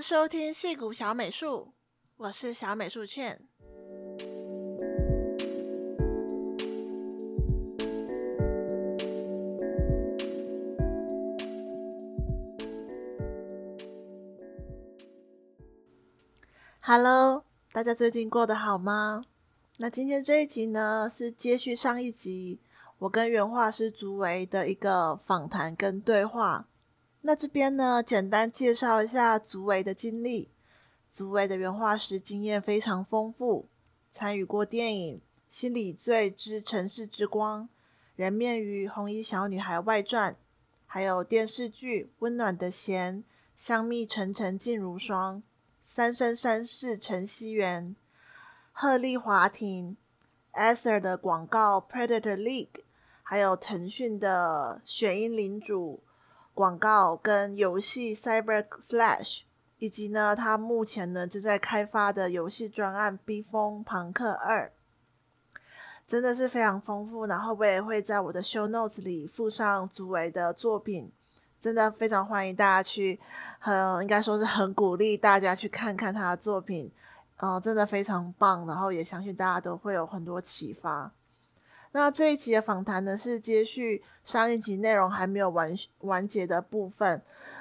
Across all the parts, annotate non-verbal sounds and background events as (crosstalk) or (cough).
收听矽谷小美术，我是小美术茜。Hello，大家最近过得好吗？那今天这一集呢，是接续上一集我跟原画师竹维的一个访谈跟对话。那这边呢，简单介绍一下竹维的经历。竹维的原画师经验非常丰富，参与过电影《心理罪之城市之光》、《人面鱼》、《红衣小女孩外传》，还有电视剧《温暖的弦》、《香蜜沉沉烬如霜》、《三生三世尘稀缘》、鹤唳华庭、Acer 的广告 Predator League，还有腾讯的雪鹰领主。广告跟游戏 Cyber Slash，以及呢，他目前呢正在开发的游戏专案《逼疯庞克二》，真的是非常丰富。然后我也会在我的 Show Notes 里附上竹维的作品，真的非常欢迎大家去，很应该说是很鼓励大家去看看他的作品，嗯、真的非常棒。然后也相信大家都会有很多启发。那这一期的访谈呢，是接续上一集内容还没有完完结的部分。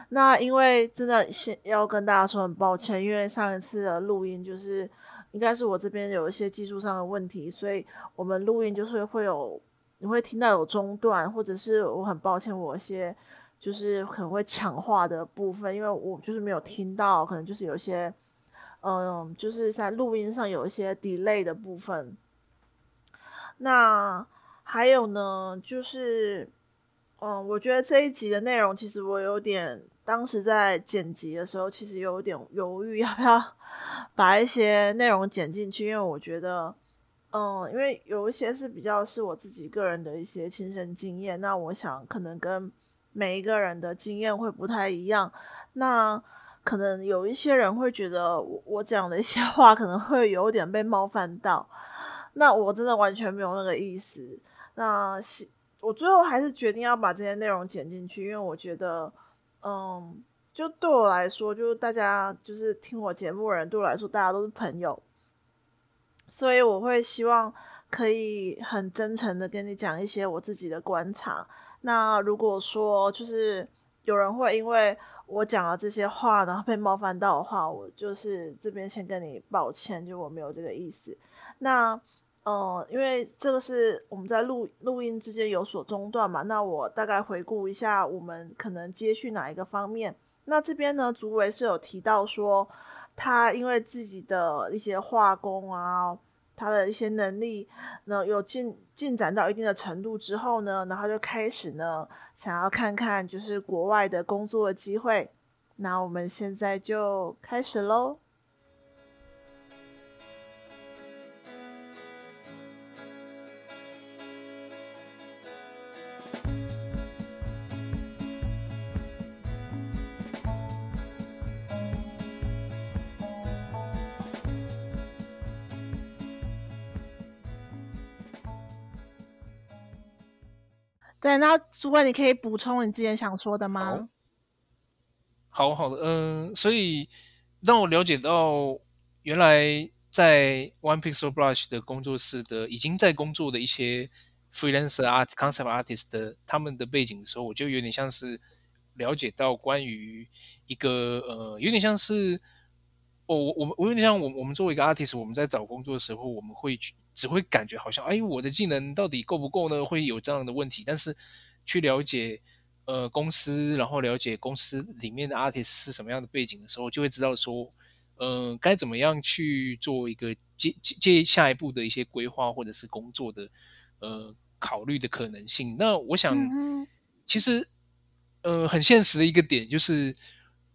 那因为真的先要跟大家说很抱歉，因为上一次的录音就是应该是我这边有一些技术上的问题，所以我们录音就是会有你会听到有中断，或者是我很抱歉我一些就是可能会抢话的部分，因为我就是没有听到，可能就是有些嗯，就是在录音上有一些 delay 的部分。那还有呢，就是，嗯，我觉得这一集的内容其实我有点，当时在剪辑的时候，其实有点犹豫要不要 (laughs) 把一些内容剪进去，因为我觉得，嗯，因为有一些是比较是我自己个人的一些亲身经验，那我想可能跟每一个人的经验会不太一样，那可能有一些人会觉得我我讲的一些话可能会有点被冒犯到。那我真的完全没有那个意思。那我最后还是决定要把这些内容剪进去，因为我觉得，嗯，就对我来说，就是大家就是听我节目的人，对我来说，大家都是朋友，所以我会希望可以很真诚的跟你讲一些我自己的观察。那如果说就是有人会因为我讲了这些话，然后被冒犯到的话，我就是这边先跟你抱歉，就我没有这个意思。那。嗯，因为这个是我们在录录音之间有所中断嘛，那我大概回顾一下，我们可能接续哪一个方面。那这边呢，竹维是有提到说，他因为自己的一些画工啊，他的一些能力呢有进进展到一定的程度之后呢，然后就开始呢想要看看就是国外的工作机会。那我们现在就开始喽。对，那主管，你可以补充你之前想说的吗？好，好的，嗯、所以让我了解到，原来在 One Pixel Brush 的工作室的已经在工作的一些 freelancer art concept artist 的他们的背景的时候，我就有点像是了解到关于一个呃，有点像是，哦，我我我有点像我我们作为一个 artist，我们在找工作的时候，我们会去。只会感觉好像，哎，我的技能到底够不够呢？会有这样的问题。但是去了解呃公司，然后了解公司里面的 artist 是什么样的背景的时候，就会知道说，呃，该怎么样去做一个接接下一步的一些规划，或者是工作的呃考虑的可能性。那我想，其实呃很现实的一个点就是。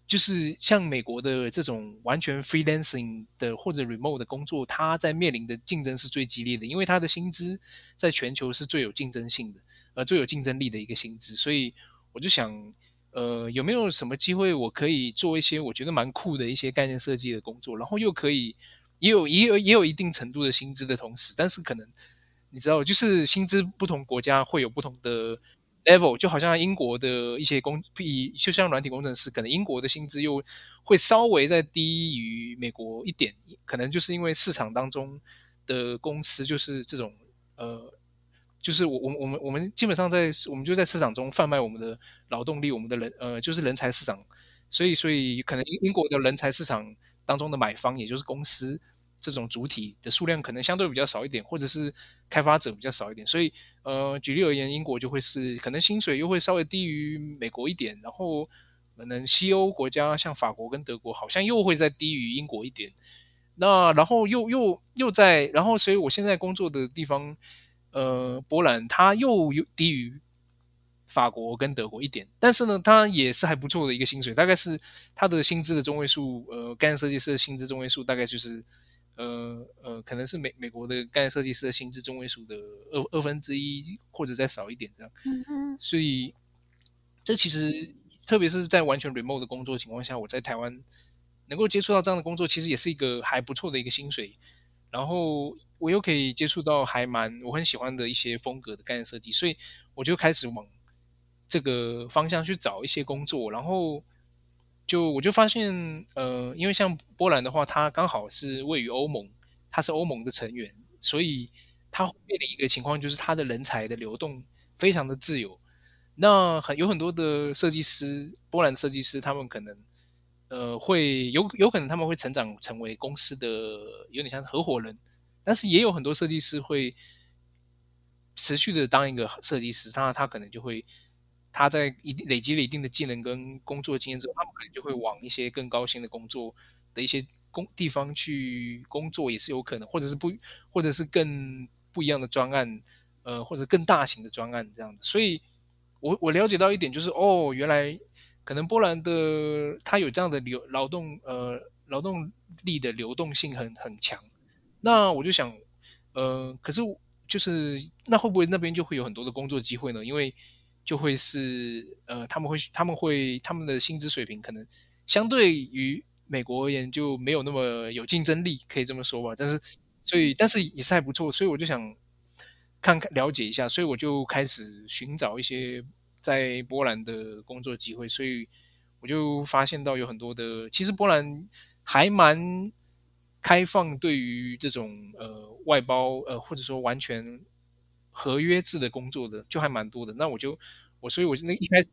就是像美国的这种完全 freelancing 的或者 remote 的工作，它在面临的竞争是最激烈的，因为它的薪资在全球是最有竞争性的，呃，最有竞争力的一个薪资。所以我就想，呃，有没有什么机会我可以做一些我觉得蛮酷的一些概念设计的工作，然后又可以也有也有也有一定程度的薪资的同时，但是可能你知道，就是薪资不同国家会有不同的 level，就好像英国的一些工，比就像软体工程师，可能英国的薪资又会稍微再低于美国一点，可能就是因为市场当中的公司就是这种呃。就是我我我们我们基本上在我们就在市场中贩卖我们的劳动力，我们的人呃就是人才市场，所以所以可能英英国的人才市场当中的买方，也就是公司这种主体的数量可能相对比较少一点，或者是开发者比较少一点，所以呃举例而言，英国就会是可能薪水又会稍微低于美国一点，然后可能西欧国家像法国跟德国好像又会再低于英国一点，那然后又又又在然后所以我现在工作的地方。呃，波兰它又又低于法国跟德国一点，但是呢，它也是还不错的一个薪水，大概是它的薪资的中位数，呃，概念设计师的薪资中位数大概就是，呃呃，可能是美美国的概念设计师的薪资中位数的二二分之一或者再少一点这样。嗯嗯。所以，这其实特别是在完全 remote 的工作情况下，我在台湾能够接触到这样的工作，其实也是一个还不错的一个薪水。然后我又可以接触到还蛮我很喜欢的一些风格的概念设计，所以我就开始往这个方向去找一些工作。然后就我就发现，呃，因为像波兰的话，它刚好是位于欧盟，它是欧盟的成员，所以它面临一个情况，就是它的人才的流动非常的自由。那很有很多的设计师，波兰设计师，他们可能。呃，会有有可能他们会成长成为公司的有点像合伙人，但是也有很多设计师会持续的当一个设计师，他他可能就会他在一定累积了一定的技能跟工作经验之后，他们可能就会往一些更高薪的工作的一些工地方去工作，也是有可能，或者是不或者是更不一样的专案，呃，或者更大型的专案这样子。所以我我了解到一点就是，哦，原来。可能波兰的他有这样的流劳动呃劳动力的流动性很很强，那我就想，呃，可是就是那会不会那边就会有很多的工作机会呢？因为就会是呃他们会他们会他们的薪资水平可能相对于美国而言就没有那么有竞争力，可以这么说吧。但是所以但是也是还不错，所以我就想看看了解一下，所以我就开始寻找一些。在波兰的工作机会，所以我就发现到有很多的，其实波兰还蛮开放，对于这种呃外包呃或者说完全合约制的工作的，就还蛮多的。那我就我所以我就那一开始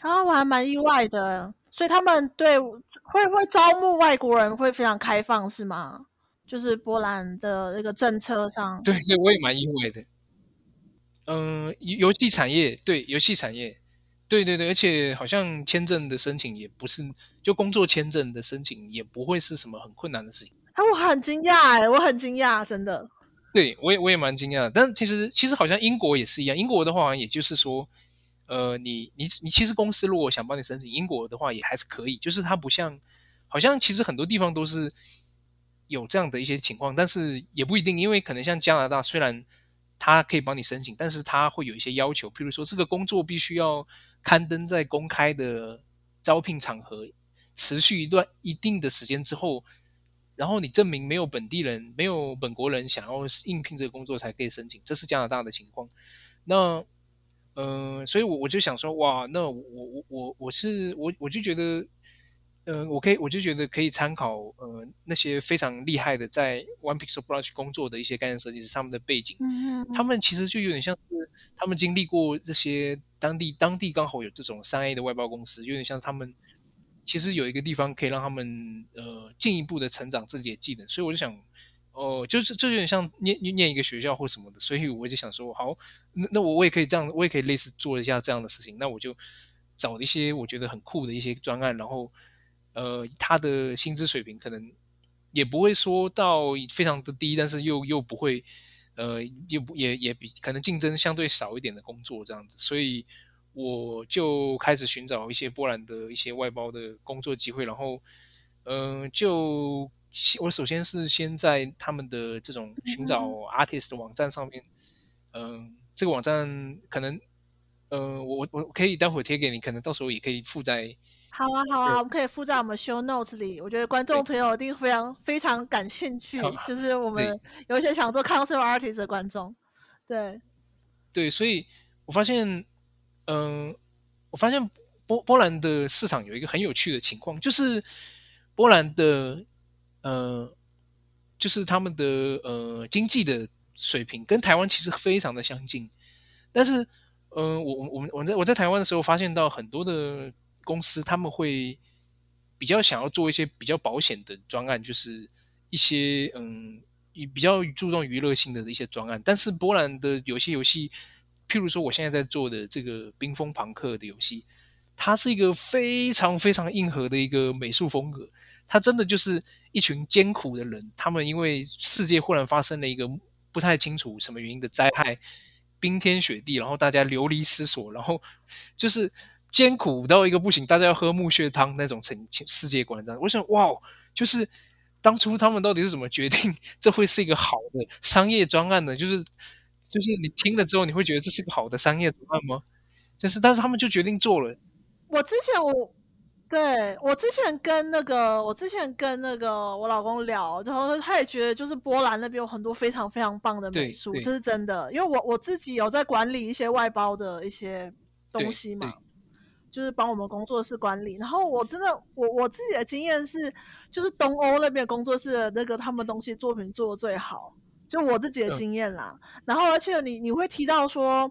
啊，我还蛮意外的，所以他们对会会招募外国人会非常开放是吗？就是波兰的那个政策上，对对，我也蛮意外的。嗯，游戏产业对游戏产业，对对对，而且好像签证的申请也不是，就工作签证的申请也不会是什么很困难的事情。啊，我很惊讶哎，我很惊讶，真的。对，我也我也蛮惊讶，但其实其实好像英国也是一样，英国的话好像也就是说，呃，你你你其实公司如果想帮你申请，英国的话也还是可以，就是它不像，好像其实很多地方都是有这样的一些情况，但是也不一定，因为可能像加拿大虽然。他可以帮你申请，但是他会有一些要求，譬如说这个工作必须要刊登在公开的招聘场合，持续一段一定的时间之后，然后你证明没有本地人、没有本国人想要应聘这个工作才可以申请，这是加拿大的情况。那，呃，所以我我就想说，哇，那我我我我是我我就觉得。嗯、呃，我可以，我就觉得可以参考，呃，那些非常厉害的在 One Pixel Brush 工作的一些概念设计师，他们的背景，嗯，他们其实就有点像是他们经历过这些当地当地刚好有这种三 A 的外包公司，有点像他们其实有一个地方可以让他们呃进一步的成长自己的技能，所以我就想，哦、就是这有点像念念一个学校或什么的，所以我就想说，好，那那我我也可以这样，我也可以类似做一下这样的事情，那我就找一些我觉得很酷的一些专案，然后。呃，他的薪资水平可能也不会说到非常的低，但是又又不会，呃，又不也也比可能竞争相对少一点的工作这样子，所以我就开始寻找一些波兰的一些外包的工作机会，然后，嗯、呃，就我首先是先在他们的这种寻找 artist 的网站上面，嗯、呃，这个网站可能，呃，我我可以待会贴给你，可能到时候也可以附在。好啊，好啊，我们可以附在我们 show notes 里。我觉得观众朋友一定非常非常感兴趣，就是我们有一些想做 concept artist 的观众。对，对，所以我发现，嗯、我发现波波兰的市场有一个很有趣的情况，就是波兰的呃，就是他们的呃经济的水平跟台湾其实非常的相近，但是嗯、我我我们我在我在台湾的时候发现到很多的公司他们会比较想要做一些比较保险的专案，就是一些嗯。比较注重娱乐性的一些专案，但是波兰的有些游戏，譬如说我现在在做的这个《冰封朋克》的游戏，它是一个非常非常硬核的一个美术风格。它真的就是一群艰苦的人，他们因为世界忽然发生了一个不太清楚什么原因的灾害，冰天雪地，然后大家流离失所，然后 (laughs) 就是艰苦到一个不行，大家要喝木屑汤那种成世界观这样。我想，哇，就是。当初他们到底是怎么决定 (laughs) 这会是一个好的商业专案呢？就是就是你听了之后，你会觉得这是个好的商业图案吗？就是，但是他们就决定做了。我之前我对我之前跟那个我之前跟那个我老公聊，然后他也觉得就是波兰那边有很多非常非常棒的美术，这是真的。因为我我自己有在管理一些外包的一些东西嘛。就是帮我们工作室管理，然后我真的，我我自己的经验是，就是东欧那边工作室的那个他们东西作品做的最好，就我自己的经验啦。嗯、然后而且你你会提到说，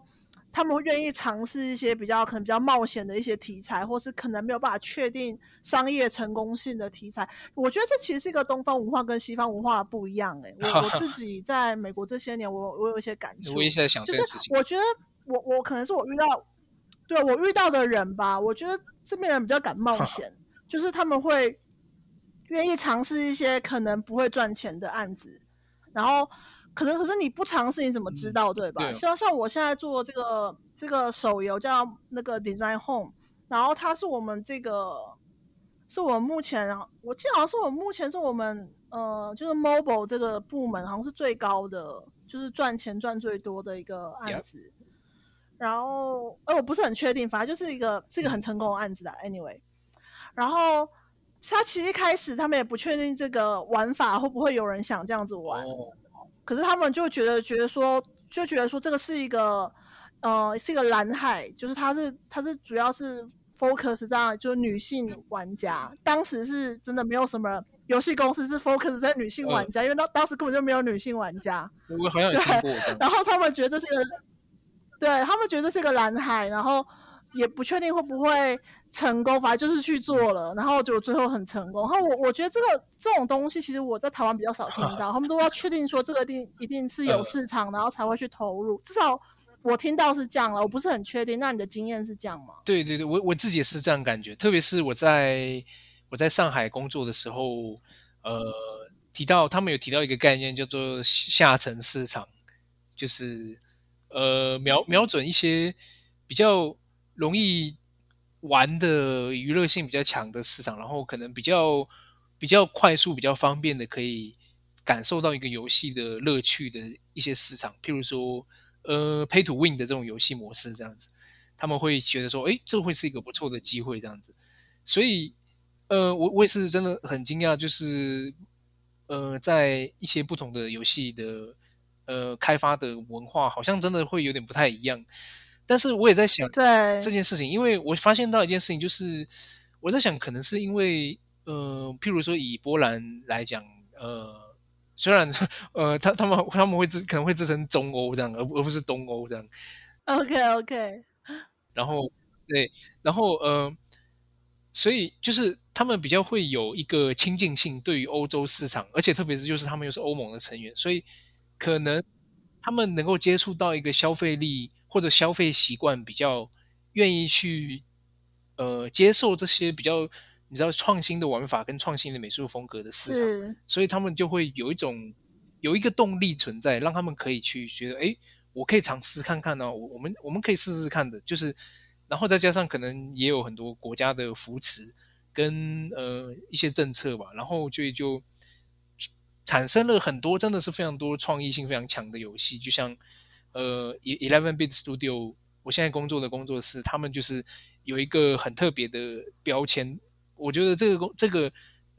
他们会愿意尝试一些比较可能比较冒险的一些题材，或是可能没有办法确定商业成功性的题材。我觉得这其实是一个东方文化跟西方文化不一样诶、欸。(laughs) 我我自己在美国这些年，我我有一些感触。我也在想，就是我觉得我我可能是我遇到。对，我遇到的人吧，我觉得这边人比较敢冒险，就是他们会愿意尝试一些可能不会赚钱的案子，然后可能可是你不尝试你怎么知道，嗯、对吧？对像像我现在做这个这个手游叫那个 Design Home，然后它是我们这个是我们目前我记得好像是我们目前是我们呃就是 Mobile 这个部门好像是最高的，就是赚钱赚最多的一个案子。Yeah. 然后，呃，我不是很确定，反正就是一个是一个很成功的案子的。Anyway，然后他其实一开始他们也不确定这个玩法会不会有人想这样子玩，可是他们就觉得觉得说，就觉得说这个是一个呃是一个蓝海，就是它是它是主要是 focus 这样，就是女性玩家。当时是真的没有什么游戏公司是 focus 在女性玩家，因为当当时根本就没有女性玩家。我好像有听过。然后他们觉得这个。对，他们觉得是个蓝海，然后也不确定会不会成功，反正就是去做了，然后就最后很成功。然后我我觉得这个这种东西，其实我在台湾比较少听到，(laughs) 他们都要确定说这个一定一定是有市场，然后才会去投入。至少我听到是这样了，我不是很确定。那你的经验是这样吗？对对对，我我自己也是这样感觉。特别是我在我在上海工作的时候，呃，提到他们有提到一个概念叫做下沉市场，就是。呃，瞄瞄准一些比较容易玩的娱乐性比较强的市场，然后可能比较比较快速、比较方便的可以感受到一个游戏的乐趣的一些市场，譬如说，呃，Pay to Win 的这种游戏模式这样子，他们会觉得说，诶，这会是一个不错的机会这样子。所以，呃，我我也是真的很惊讶，就是呃，在一些不同的游戏的。呃，开发的文化好像真的会有点不太一样，但是我也在想，对这件事情，因为我发现到一件事情，就是我在想，可能是因为呃，譬如说以波兰来讲，呃，虽然呃，他他们他们会自可能会自称中欧这样，而而不是东欧这样。OK OK。然后对，然后呃，所以就是他们比较会有一个亲近性对于欧洲市场，而且特别是就是他们又是欧盟的成员，所以。可能他们能够接触到一个消费力或者消费习惯比较愿意去呃接受这些比较你知道创新的玩法跟创新的美术风格的市场，所以他们就会有一种有一个动力存在，让他们可以去觉得哎，我可以尝试看看呢、哦，我我们我们可以试试看的，就是然后再加上可能也有很多国家的扶持跟呃一些政策吧，然后就就。产生了很多真的是非常多创意性非常强的游戏，就像呃，Eleven Bit Studio，我现在工作的工作室，他们就是有一个很特别的标签。我觉得这个工这个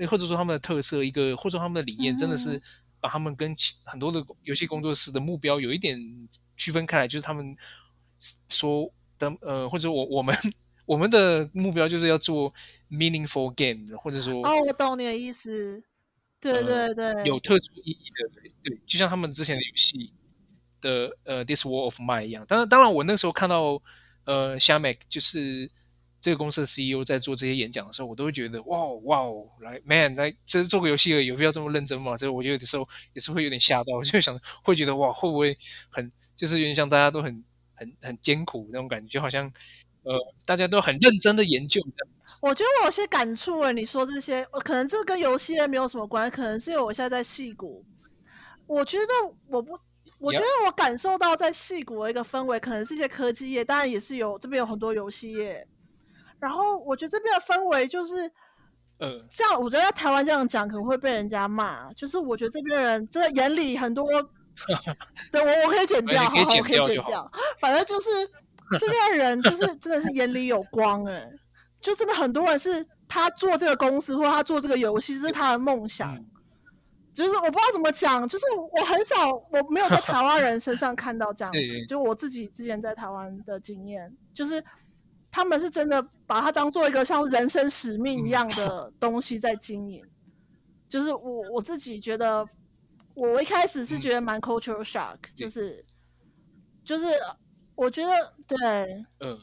或者说他们的特色，一个或者说他们的理念，真的是把他们跟很多的游戏工作室的目标有一点区分开来，就是他们说的呃，或者我我们我们的目标就是要做 meaningful game，或者说哦，我懂你的意思，对对对，呃、有特殊意义的，对，就像他们之前的游戏的呃 This War of Mine 一样。当然，当然，我那时候看到呃 s h a m a k 就是这个公司的 CEO 在做这些演讲的时候，我都会觉得哇哇哦，来 Man 来，这是做个游戏而已，有必要这么认真吗？所以我觉得有的时候也是会有点吓到，就想会觉得哇，会不会很就是有点像大家都很。很很艰苦那种感觉，就好像呃，大家都很认真的研究。我觉得我有些感触诶，你说这些，我可能这跟游戏也没有什么关系，可能是因为我现在在戏谷。我觉得我不，我觉得我感受到在戏谷的一个氛围，可能是一些科技业，当然也是有这边有很多游戏业。然后我觉得这边的氛围就是，呃，这样。我觉得在台湾这样讲可能会被人家骂，就是我觉得这边人真的眼里很多。(laughs) 对，我我可以剪掉，好好，我可以剪掉。反正就是这边人，就是真的是眼里有光哎，就真的很多人是他做这个公司或他做这个游戏，这是他的梦想。就是我不知道怎么讲，就是我很少，我没有在台湾人身上看到这样子。(laughs) 就我自己之前在台湾的经验，就是他们是真的把它当做一个像人生使命一样的东西在经营。就是我我自己觉得。我一开始是觉得蛮 cultural shock，、嗯、就是，就是我觉得对，嗯，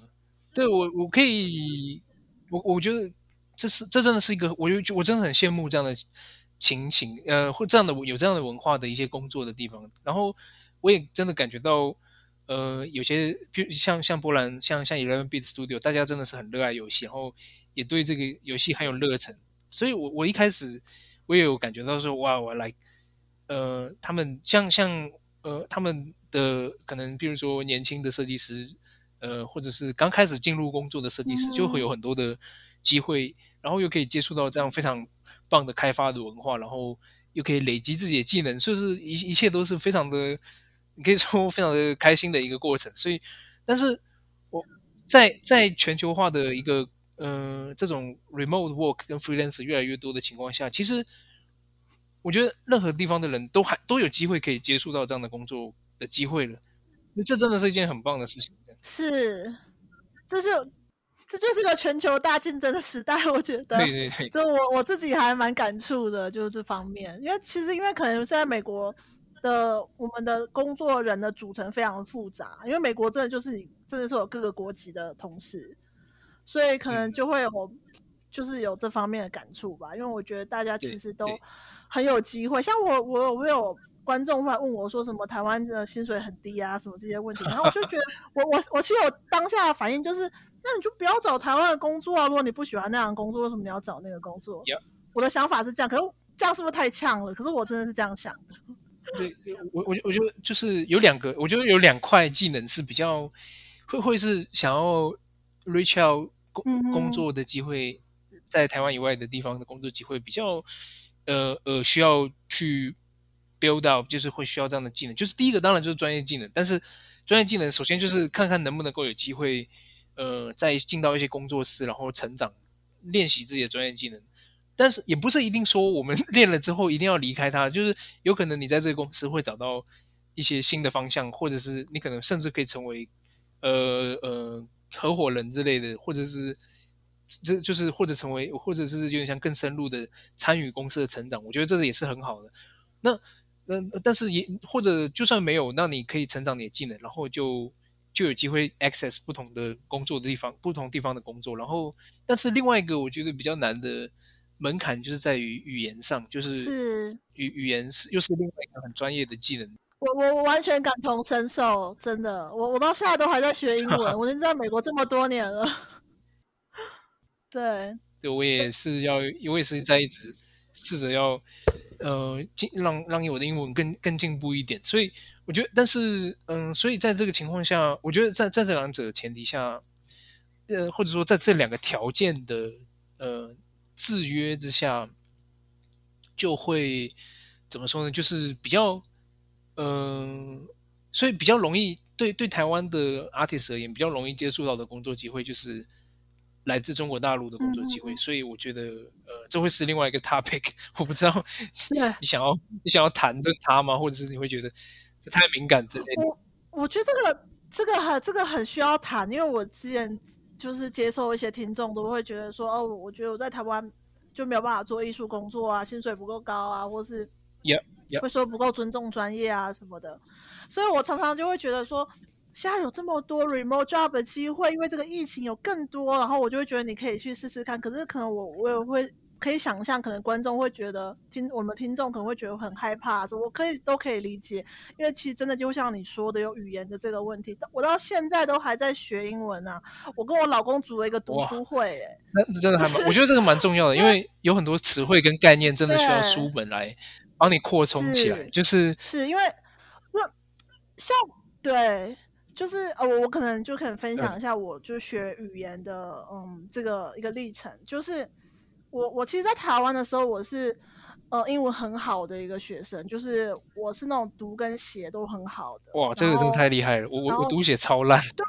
对我我可以，我我觉得这是这真的是一个，我就我真的很羡慕这样的情形，呃，或这样的有这样的文化的一些工作的地方，然后我也真的感觉到，呃，有些比如像像波兰，像像 Eleven Bit Studio，大家真的是很热爱游戏，然后也对这个游戏很有热忱，所以我我一开始我也有感觉到说，哇，我来。呃，他们像像呃，他们的可能，比如说年轻的设计师，呃，或者是刚开始进入工作的设计师，就会有很多的机会，然后又可以接触到这样非常棒的开发的文化，然后又可以累积自己的技能，所以是一一切都是非常的，你可以说非常的开心的一个过程。所以，但是我在在全球化的一个呃这种 remote work 跟 freelance 越来越多的情况下，其实。我觉得任何地方的人都还都有机会可以接触到这样的工作的机会了，这真的是一件很棒的事情。是，这是这就是个全球大竞争的时代，我觉得。对对对。这我我自己还蛮感触的，就是这方面，因为其实因为可能现在美国的我们的工作人的组成非常复杂，因为美国真的就是你真的是有各个国籍的同事，所以可能就会有、嗯、就是有这方面的感触吧，因为我觉得大家其实都。很有机会，像我，我有我有观众会问我说什么台湾的薪水很低啊，什么这些问题，然后我就觉得 (laughs) 我，我我我其实我当下的反应就是，那你就不要找台湾的工作啊，如果你不喜欢那样的工作，为什么你要找那个工作.我的想法是这样，可是这样是不是太呛了？可是我真的是这样想的。对，我我我觉得就是有两个，我觉得有两块技能是比较会会是想要 reach out 工工作的机会，在台湾以外的地方的工作机会比较。呃呃，需要去 build up，就是会需要这样的技能。就是第一个，当然就是专业技能。但是专业技能首先就是看看能不能够有机会，呃，再进到一些工作室，然后成长，练习自己的专业技能。但是也不是一定说我们 (laughs) 练了之后一定要离开它，就是有可能你在这个公司会找到一些新的方向，或者是你可能甚至可以成为呃呃合伙人之类的，或者是。这就是或者成为，或者是有点像更深入的参与公司的成长，我觉得这个也是很好的。那那但是也或者就算没有，那你可以成长你的技能，然后就就有机会 access 不同的工作的地方，不同地方的工作。然后，但是另外一个我觉得比较难的门槛就是在于语言上，就是语语言是又是另外一个很专业的技能。我我完全感同身受，真的，我我到现在都还在学英文，(laughs) 我已经在美国这么多年了。对，对我也是要，我也是在一直试着要，呃，进让让我的英文更更进步一点。所以我觉得，但是，嗯，所以在这个情况下，我觉得在在这两者的前提下，呃，或者说在这两个条件的呃制约之下，就会怎么说呢？就是比较，嗯、所以比较容易对对台湾的 artist 而言，比较容易接触到的工作机会就是。来自中国大陆的工作机会，嗯、所以我觉得，呃，这会是另外一个 topic。(laughs) 我不知道你想要你想要谈论它吗？或者是你会觉得这太敏感之类的？我我觉得这个这个很这个很需要谈，因为我之前就是接受一些听众都会觉得说，哦，我觉得我在台湾就没有办法做艺术工作啊，薪水不够高啊，或是也会说不够尊重专业啊什么的，所以我常常就会觉得说，现在有这么多 remote job 的机会，因为这个疫情有更多，然后我就会觉得你可以去试试看。可是可能我我也会。可以想象，可能观众会觉得听我们听众可能会觉得很害怕，我可以都可以理解，因为其实真的就像你说的，有语言的这个问题。我到现在都还在学英文啊，我跟我老公组了一个读书会，哎，那真的还蛮，我觉得这个蛮重要的，(laughs) 因为有很多词汇跟概念真的需要书本来帮你扩充起来，是就是是因为那像对，就是呃，我我可能就可能分享一下，我就学语言的嗯，嗯这个一个历程，就是。我我其实，在台湾的时候，我是呃英文很好的一个学生，就是我是那种读跟写都很好的。哇，这个真的太厉害了！我我我读写超烂。对，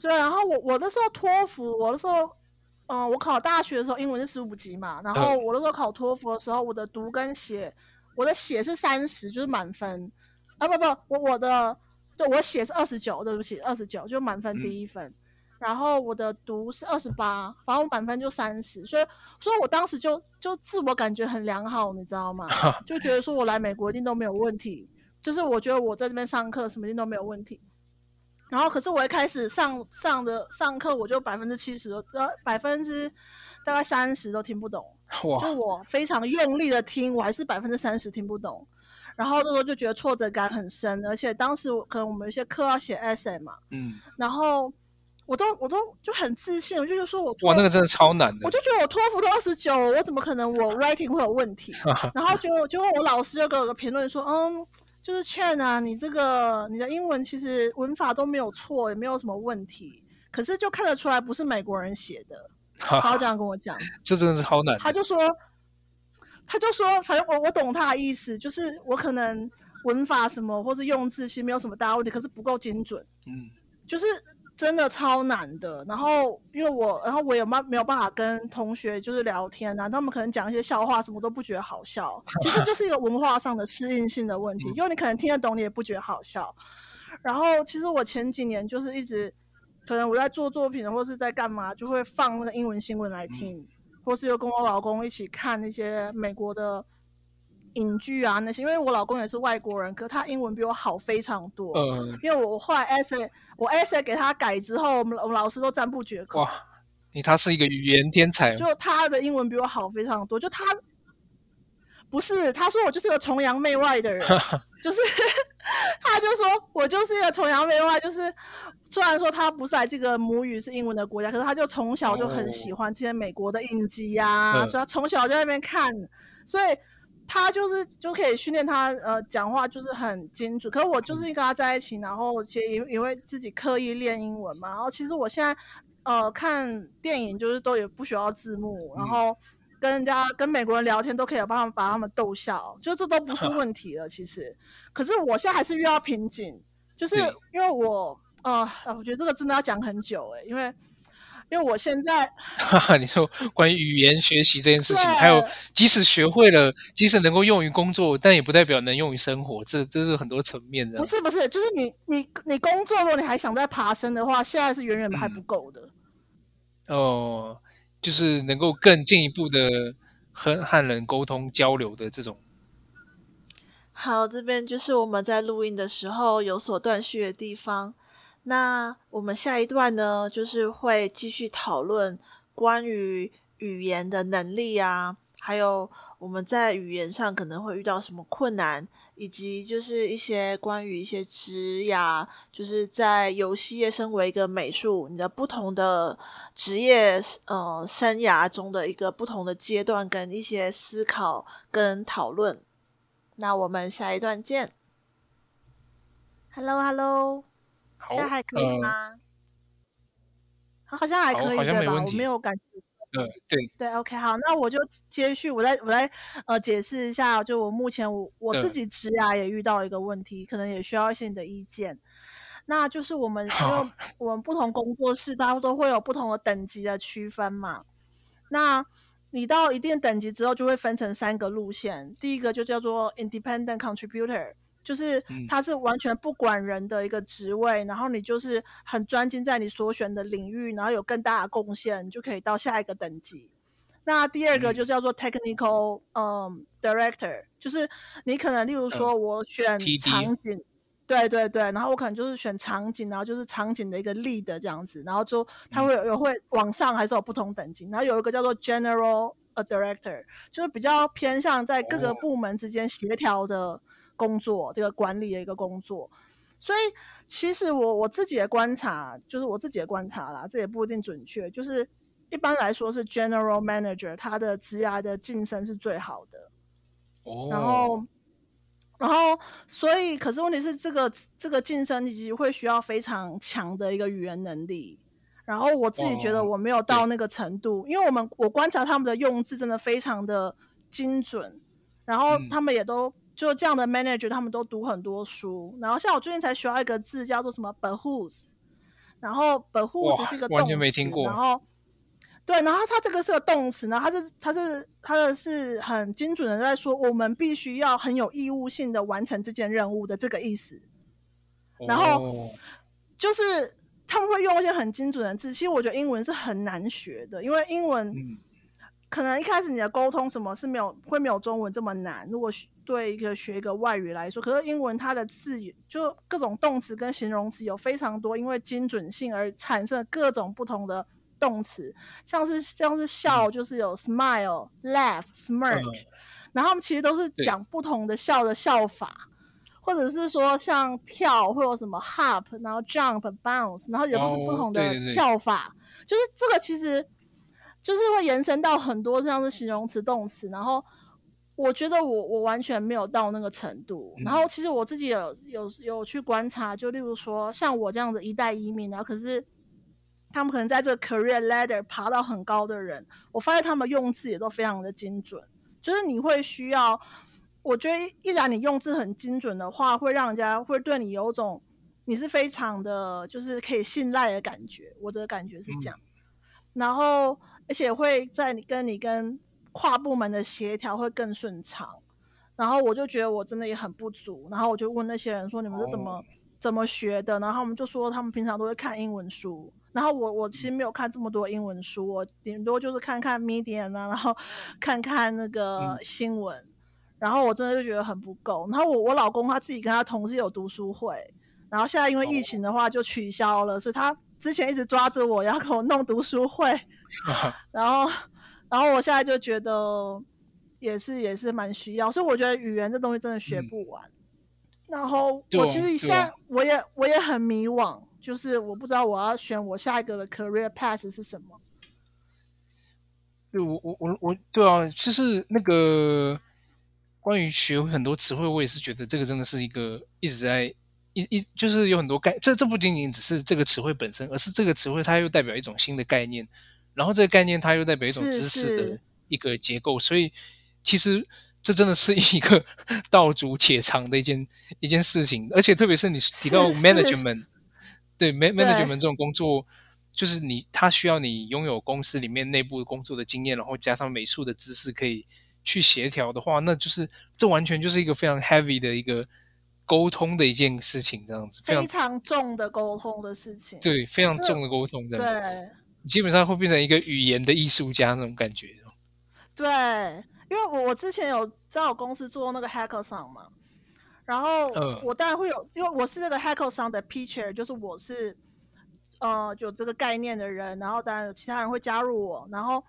对，然后我我那时候托福，我那时候嗯、呃，我考大学的时候英文是十五级嘛，然后我那时候考托福的时候，我的读跟写，我的写是三十，就是满分啊，不不，我我的对我写是二十九，对不起，二十九就满分第一分。嗯然后我的读是二十八，反正我满分就三十，所以所以我当时就就自我感觉很良好，你知道吗？(laughs) 就觉得说我来美国一定都没有问题，就是我觉得我在这边上课什么一定都没有问题。然后可是我一开始上上的上课，我就百分之七十呃百分之大概三十都听不懂，就我非常用力的听，我还是百分之三十听不懂。然后那时候就觉得挫折感很深，而且当时可能我们有些课要写 essay 嘛，嗯，然后。我都我都就很自信，我就就说我哇，那个真的超难的。我就觉得我托福都二十九，我怎么可能我 (laughs) writing 会有问题？(laughs) 然后就就我老师就给我个评论说，嗯，就是 Chen 啊，你这个你的英文其实文法都没有错，也没有什么问题，可是就看得出来不是美国人写的。他这样跟我讲，这真的是超难。他就说，他就说，反正我我懂他的意思，就是我可能文法什么或是用字其实没有什么大问题，可是不够精准。嗯，就是。真的超难的，然后因为我，然后我也没没有办法跟同学就是聊天啊，他们可能讲一些笑话什么都不觉得好笑，(laughs) 其实就是一个文化上的适应性的问题，因为你可能听得懂，你也不觉得好笑。然后其实我前几年就是一直，可能我在做作品或是在干嘛，就会放那个英文新闻来听，或是又跟我老公一起看那些美国的。影剧啊那些，因为我老公也是外国人，可他英文比我好非常多。嗯，因为我后来 essay 我 essay 给他改之后，我们我们老师都赞不绝口。哇，你他是一个语言天才。就他的英文比我好非常多，就他不是他说我就是个崇洋媚外的人，(laughs) 就是 (laughs) 他就说我就是一个崇洋媚外，就是虽然说他不是来这个母语是英文的国家，可是他就从小就很喜欢这些美国的影集呀、啊，哦、所以他从小就在那边看，所以。他就是就可以训练他呃讲话就是很精准，可是我就是跟他在一起，然后其实也也会自己刻意练英文嘛。然后其实我现在呃看电影就是都也不需要字幕，然后跟人家跟美国人聊天都可以有办法把他们逗笑，就这都不是 (laughs) 问题了。其实，可是我现在还是遇到瓶颈，就是因为我呃我觉得这个真的要讲很久诶，因为。因为我现在，哈哈，你说关于语言学习这件事情，对还有即使学会了，即使能够用于工作，但也不代表能用于生活，这这是很多层面的。不是不是，就是你你你工作，如果你还想再爬升的话，现在是远远还不够的。嗯、哦，就是能够更进一步的和和人沟通交流的这种。好，这边就是我们在录音的时候有所断续的地方。那我们下一段呢，就是会继续讨论关于语言的能力啊，还有我们在语言上可能会遇到什么困难，以及就是一些关于一些职涯，就是在游戏业身为一个美术，你的不同的职业呃生涯中的一个不同的阶段跟一些思考跟讨论。那我们下一段见。Hello，Hello。现在还可以吗？好，好像还可以对吧？我没有感觉。嗯，对对，OK，好，那我就接续，我再我再呃解释一下，就我目前我我自己职涯也遇到一个问题，可能也需要一些你的意见。那就是我们因为我们不同工作室，它都会有不同的等级的区分嘛。那你到一定等级之后，就会分成三个路线。第一个就叫做 Independent Contributor。就是它是完全不管人的一个职位，嗯、然后你就是很专精在你所选的领域，然后有更大的贡献，你就可以到下一个等级。那第二个就叫做 technical，嗯，嗯，director，就是你可能例如说我选场景。嗯对对对，然后我可能就是选场景，然后就是场景的一个 lead 这样子，然后就他会有有会往上还是有不同等级，然后有一个叫做 general director，就是比较偏向在各个部门之间协调的工作，这个管理的一个工作。所以其实我我自己的观察，就是我自己的观察啦，这也不一定准确，就是一般来说是 general manager，他的职涯的晋升是最好的。哦，然后。然后，所以，可是问题是，这个这个晋升其实会需要非常强的一个语言能力。然后我自己觉得我没有到那个程度，因为我们我观察他们的用字真的非常的精准。然后他们也都就这样的 manager，他们都读很多书。然后像我最近才学到一个字叫做什么 behoove，然后 behoove 是一个动词，完全没听过。然后。对，然后它这个是个动词呢，它是它是它的是很精准的在说，我们必须要很有义务性的完成这件任务的这个意思。然后就是他们会用一些很精准的字，其实我觉得英文是很难学的，因为英文可能一开始你的沟通什么是没有会没有中文这么难。如果对一个学一个外语来说，可是英文它的字就各种动词跟形容词有非常多，因为精准性而产生各种不同的。动词像是像是笑，就是有 smile、嗯、laugh、smirk，、嗯、然后他们其实都是讲不同的笑的笑法，或者是说像跳会有什么 hop，然后 jump、bounce，然后也都是不同的跳法。哦、对对对，就是这个其实就是会延伸到很多这样的形容词、动词。然后我觉得我我完全没有到那个程度。嗯、然后其实我自己有有有去观察，就例如说像我这样的一代移民，然后可是。他们可能在这个 career ladder 爬到很高的人，我发现他们用字也都非常的精准。就是你会需要，我觉得一来你用字很精准的话，会让人家会对你有种你是非常的，就是可以信赖的感觉。我的感觉是这样。嗯、然后，而且会在你跟你跟跨部门的协调会更顺畅。然后我就觉得我真的也很不足。然后我就问那些人说：“你们是怎么、哦、怎么学的？”然后他们就说他们平常都会看英文书。然后我我其实没有看这么多英文书，我顶多就是看看 Medium 啊，然后 (laughs) 看看那个新闻，嗯、然后我真的就觉得很不够。然后我我老公他自己跟他同事有读书会，然后现在因为疫情的话就取消了，哦、所以他之前一直抓着我要给我弄读书会，啊、(laughs) 然后然后我现在就觉得也是也是蛮需要，所以我觉得语言这东西真的学不完。嗯、然后我其实现在我也我也很迷惘。就是我不知道我要选我下一个的 career path 是什么。对，我我我我，对啊，就是那个关于学很多词汇，我也是觉得这个真的是一个一直在一一就是有很多概，这这不仅仅只是这个词汇本身，而是这个词汇它又代表一种新的概念，然后这个概念它又代表一种知识的一个结构，所以其实这真的是一个 (laughs) 道阻且长的一件一件事情，而且特别是你提到 management。对，management 这种工作，就是你，他需要你拥有公司里面内部工作的经验，然后加上美术的知识，可以去协调的话，那就是这完全就是一个非常 heavy 的一个沟通的一件事情，这样子非常，重的沟通的事情。对，非常重的沟通，这样子。对，基本上会变成一个语言的艺术家那种感觉。对，因为我我之前有在我公司做那个 hackathon 嘛。然后我当然会有，因为我是这个 Hackathon 的 pitcher，就是我是呃有这个概念的人，然后当然有其他人会加入我，然后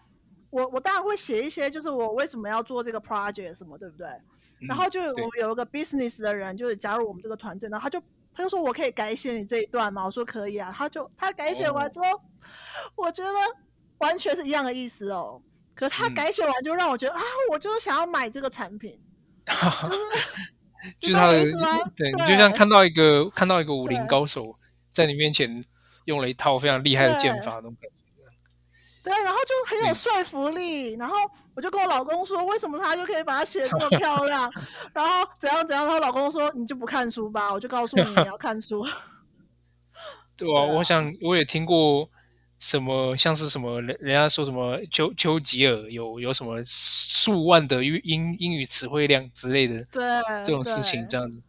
我我当然会写一些，就是我为什么要做这个 project 什么，对不对？嗯、然后就我们有一个 business 的人就是加入我们这个团队，然后他就他就说我可以改写你这一段吗？我说可以啊，他就他改写完之后，哦、我觉得完全是一样的意思哦，可是他改写完就让我觉得、嗯、啊，我就是想要买这个产品，(laughs) 就是。就是他的，对，你就像看到一个看到一个武林高手在你面前用了一套非常厉害的剑法那种感觉。对，然后就很有说服力。然后我就跟我老公说，为什么他就可以把它写这么 (laughs) 漂亮？然后怎样怎样？然后老公说，你就不看书吧？我就告诉你，你要看书。(laughs) 对啊，我想我也听过。什么像是什么人人家说什么丘丘吉尔有有什么数万的英英语词汇量之类的，对这种事情这样子，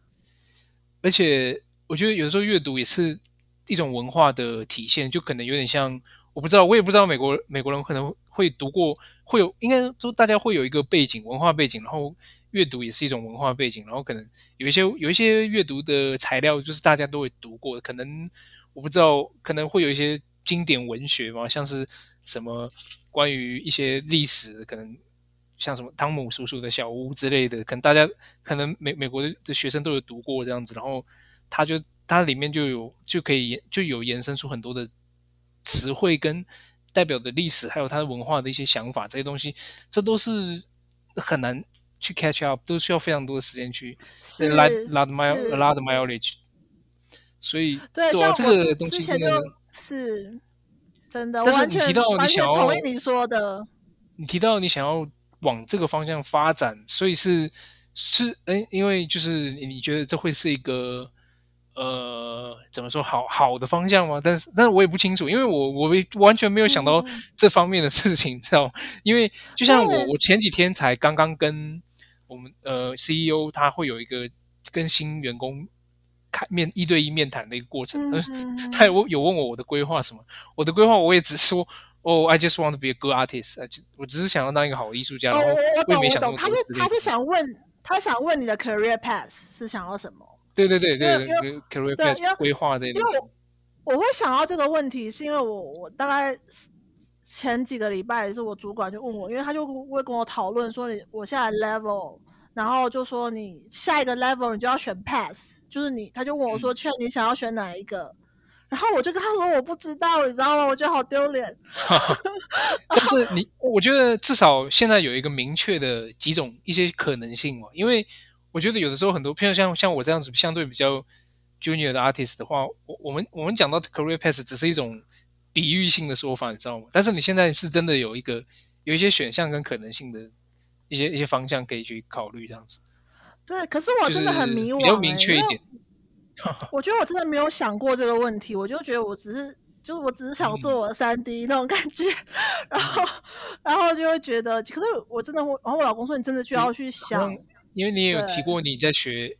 而且我觉得有的时候阅读也是一种文化的体现，就可能有点像，我不知道，我也不知道美国美国人可能会读过，会有应该说大家会有一个背景文化背景，然后阅读也是一种文化背景，然后可能有一些有一些阅读的材料就是大家都会读过，可能我不知道，可能会有一些经典文学嘛，像是什么关于一些历史可能。像什么汤姆叔叔的小屋之类的，可能大家可能美美国的的学生都有读过这样子，然后他就它里面就有就可以就有延伸出很多的词汇跟代表的历史，还有它的文化的一些想法这些东西，这都是很难去 catch up，都需要非常多的时间去是 mile lot mileage，所以对，对啊，这个东西真的是真的，但是你提到你想要同意你说的，你提到你想要。往这个方向发展，所以是是哎，因为就是你觉得这会是一个呃，怎么说好好的方向吗？但是但是我也不清楚，因为我我完全没有想到这方面的事情，(laughs) 嗯、知道吗？因为就像我我前几天才刚刚跟我们呃 CEO 他会有一个跟新员工开面一对一面谈的一个过程，嗯、他有有问我我的规划什么，我的规划我也只说。哦、oh，I just want to be a good artist。我只是想要当一个好的艺术家。哦，我懂，我懂。他是他是想问，他想问你的 career path 是想要什么？对对对对对，career path 规划的。因为我我会想到这个问题，是因为我我大概前几个礼拜是我主管就问我，因为他就会跟我讨论说，你我现在 level，然后就说你下一个 level 你就要选 pass，就是你他就问我说，劝、嗯、你想要选哪一个？然后我就跟他说我不知道，你知道吗？我觉得好丢脸。(laughs) 但是你，我觉得至少现在有一个明确的几种一些可能性嘛。因为我觉得有的时候很多，譬如像像我这样子相对比较 junior 的 artist 的话，我我们我们讲到 career path 只是一种比喻性的说法，你知道吗？但是你现在是真的有一个有一些选项跟可能性的一些一些方向可以去考虑这样子。对，可是我真的很迷惘，比较明确一点。(laughs) 我觉得我真的没有想过这个问题，我就觉得我只是，就是我只是想做我的三 D 那种感觉，嗯、(laughs) 然后，然后就会觉得，可是我真的会，然后我老公说，你真的需要去想，因为你也有提过你在学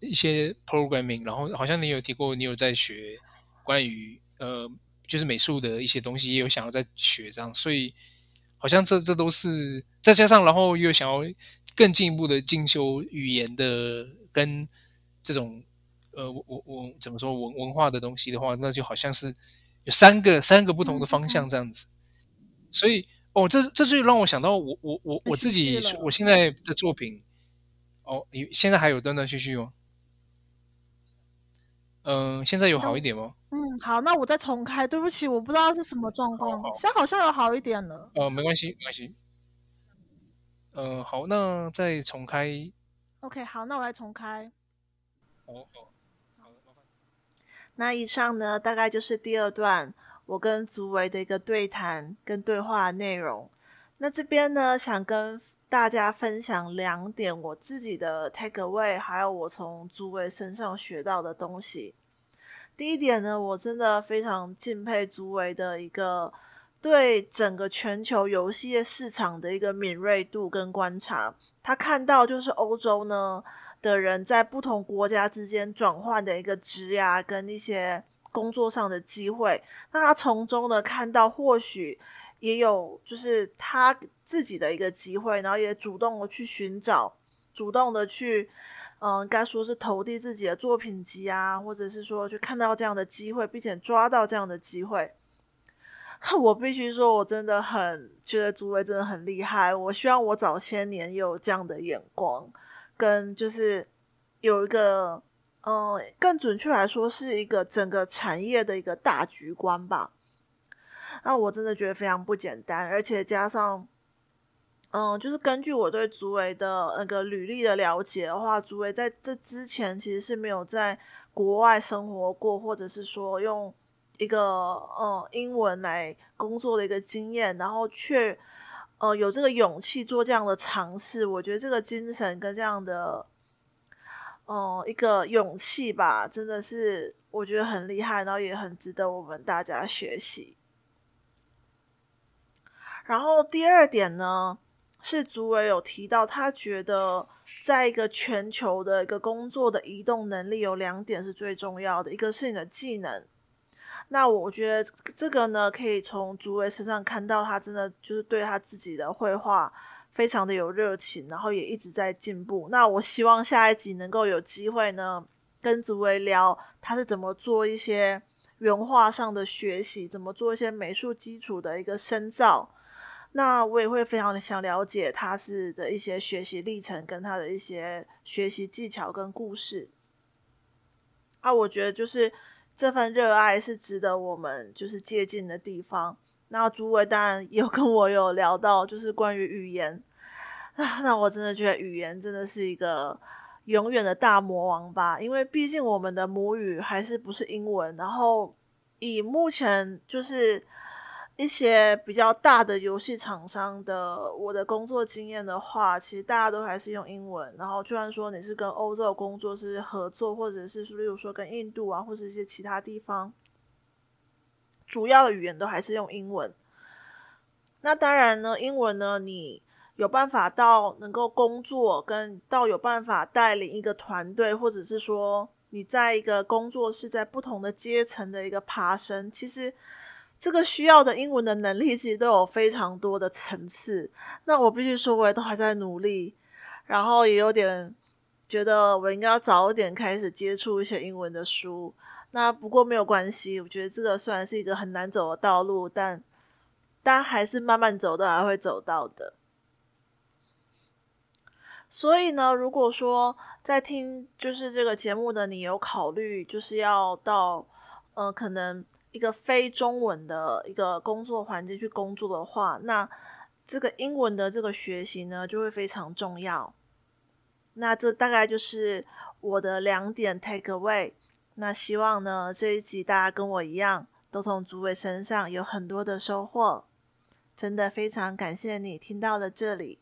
一些 programming，然后好像你有提过你有在学关于呃，就是美术的一些东西，也有想要在学这样，所以好像这这都是再加上，然后又想要更进一步的进修语言的跟这种。呃，我我我怎么说文文化的东西的话，那就好像是有三个三个不同的方向这样子，嗯、所以哦，这这就让我想到我我我我自己我现在的作品，哦，你现在还有断断续续吗？嗯、呃，现在有好一点吗？嗯，好，那我再重开。对不起，我不知道是什么状况，现在好像有好一点了。呃，没关系，没关系。呃，好，那再重开。OK，好，那我来重开。那以上呢，大概就是第二段我跟竹维的一个对谈跟对话内容。那这边呢，想跟大家分享两点我自己的 take away，还有我从诸位身上学到的东西。第一点呢，我真的非常敬佩诸位的一个对整个全球游戏业市场的一个敏锐度跟观察。他看到就是欧洲呢。的人在不同国家之间转换的一个职涯跟一些工作上的机会，那他从中呢看到或许也有就是他自己的一个机会，然后也主动的去寻找，主动的去嗯，该说是投递自己的作品集啊，或者是说去看到这样的机会，并且抓到这样的机会。(laughs) 我必须说，我真的很觉得竹维真的很厉害。我希望我早些年有这样的眼光。跟就是有一个，嗯，更准确来说是一个整个产业的一个大局观吧。那我真的觉得非常不简单，而且加上，嗯，就是根据我对竹维的那个履历的了解的话，竹维在这之前其实是没有在国外生活过，或者是说用一个嗯英文来工作的一个经验，然后却。呃，有这个勇气做这样的尝试，我觉得这个精神跟这样的，呃，一个勇气吧，真的是我觉得很厉害，然后也很值得我们大家学习。然后第二点呢，是竹伟有提到，他觉得在一个全球的一个工作的移动能力有两点是最重要的，一个是你的技能。那我觉得这个呢，可以从竹伟身上看到，他真的就是对他自己的绘画非常的有热情，然后也一直在进步。那我希望下一集能够有机会呢，跟竹伟聊他是怎么做一些原画上的学习，怎么做一些美术基础的一个深造。那我也会非常的想了解他是的一些学习历程，跟他的一些学习技巧跟故事。啊，我觉得就是。这份热爱是值得我们就是借鉴的地方。那竹伟当然有跟我有聊到，就是关于语言。啊，那我真的觉得语言真的是一个永远的大魔王吧，因为毕竟我们的母语还是不是英文。然后以目前就是。一些比较大的游戏厂商的我的工作经验的话，其实大家都还是用英文。然后，就算说你是跟欧洲工作是合作，或者是例如说跟印度啊，或者一些其他地方，主要的语言都还是用英文。那当然呢，英文呢，你有办法到能够工作，跟到有办法带领一个团队，或者是说你在一个工作室在不同的阶层的一个爬升，其实。这个需要的英文的能力，其实都有非常多的层次。那我必须说，我也都还在努力，然后也有点觉得我应该要早一点开始接触一些英文的书。那不过没有关系，我觉得这个虽然是一个很难走的道路，但但还是慢慢走的还会走到的。所以呢，如果说在听就是这个节目的你有考虑，就是要到呃可能。一个非中文的一个工作环境去工作的话，那这个英文的这个学习呢，就会非常重要。那这大概就是我的两点 take away。那希望呢，这一集大家跟我一样，都从竹伟身上有很多的收获。真的非常感谢你听到了这里。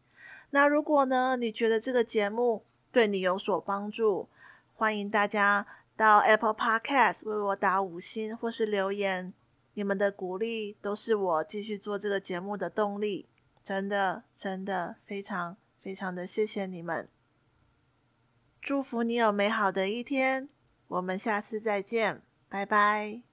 那如果呢，你觉得这个节目对你有所帮助，欢迎大家。到 Apple Podcast 为我打五星或是留言，你们的鼓励都是我继续做这个节目的动力。真的，真的非常非常的谢谢你们。祝福你有美好的一天，我们下次再见，拜拜。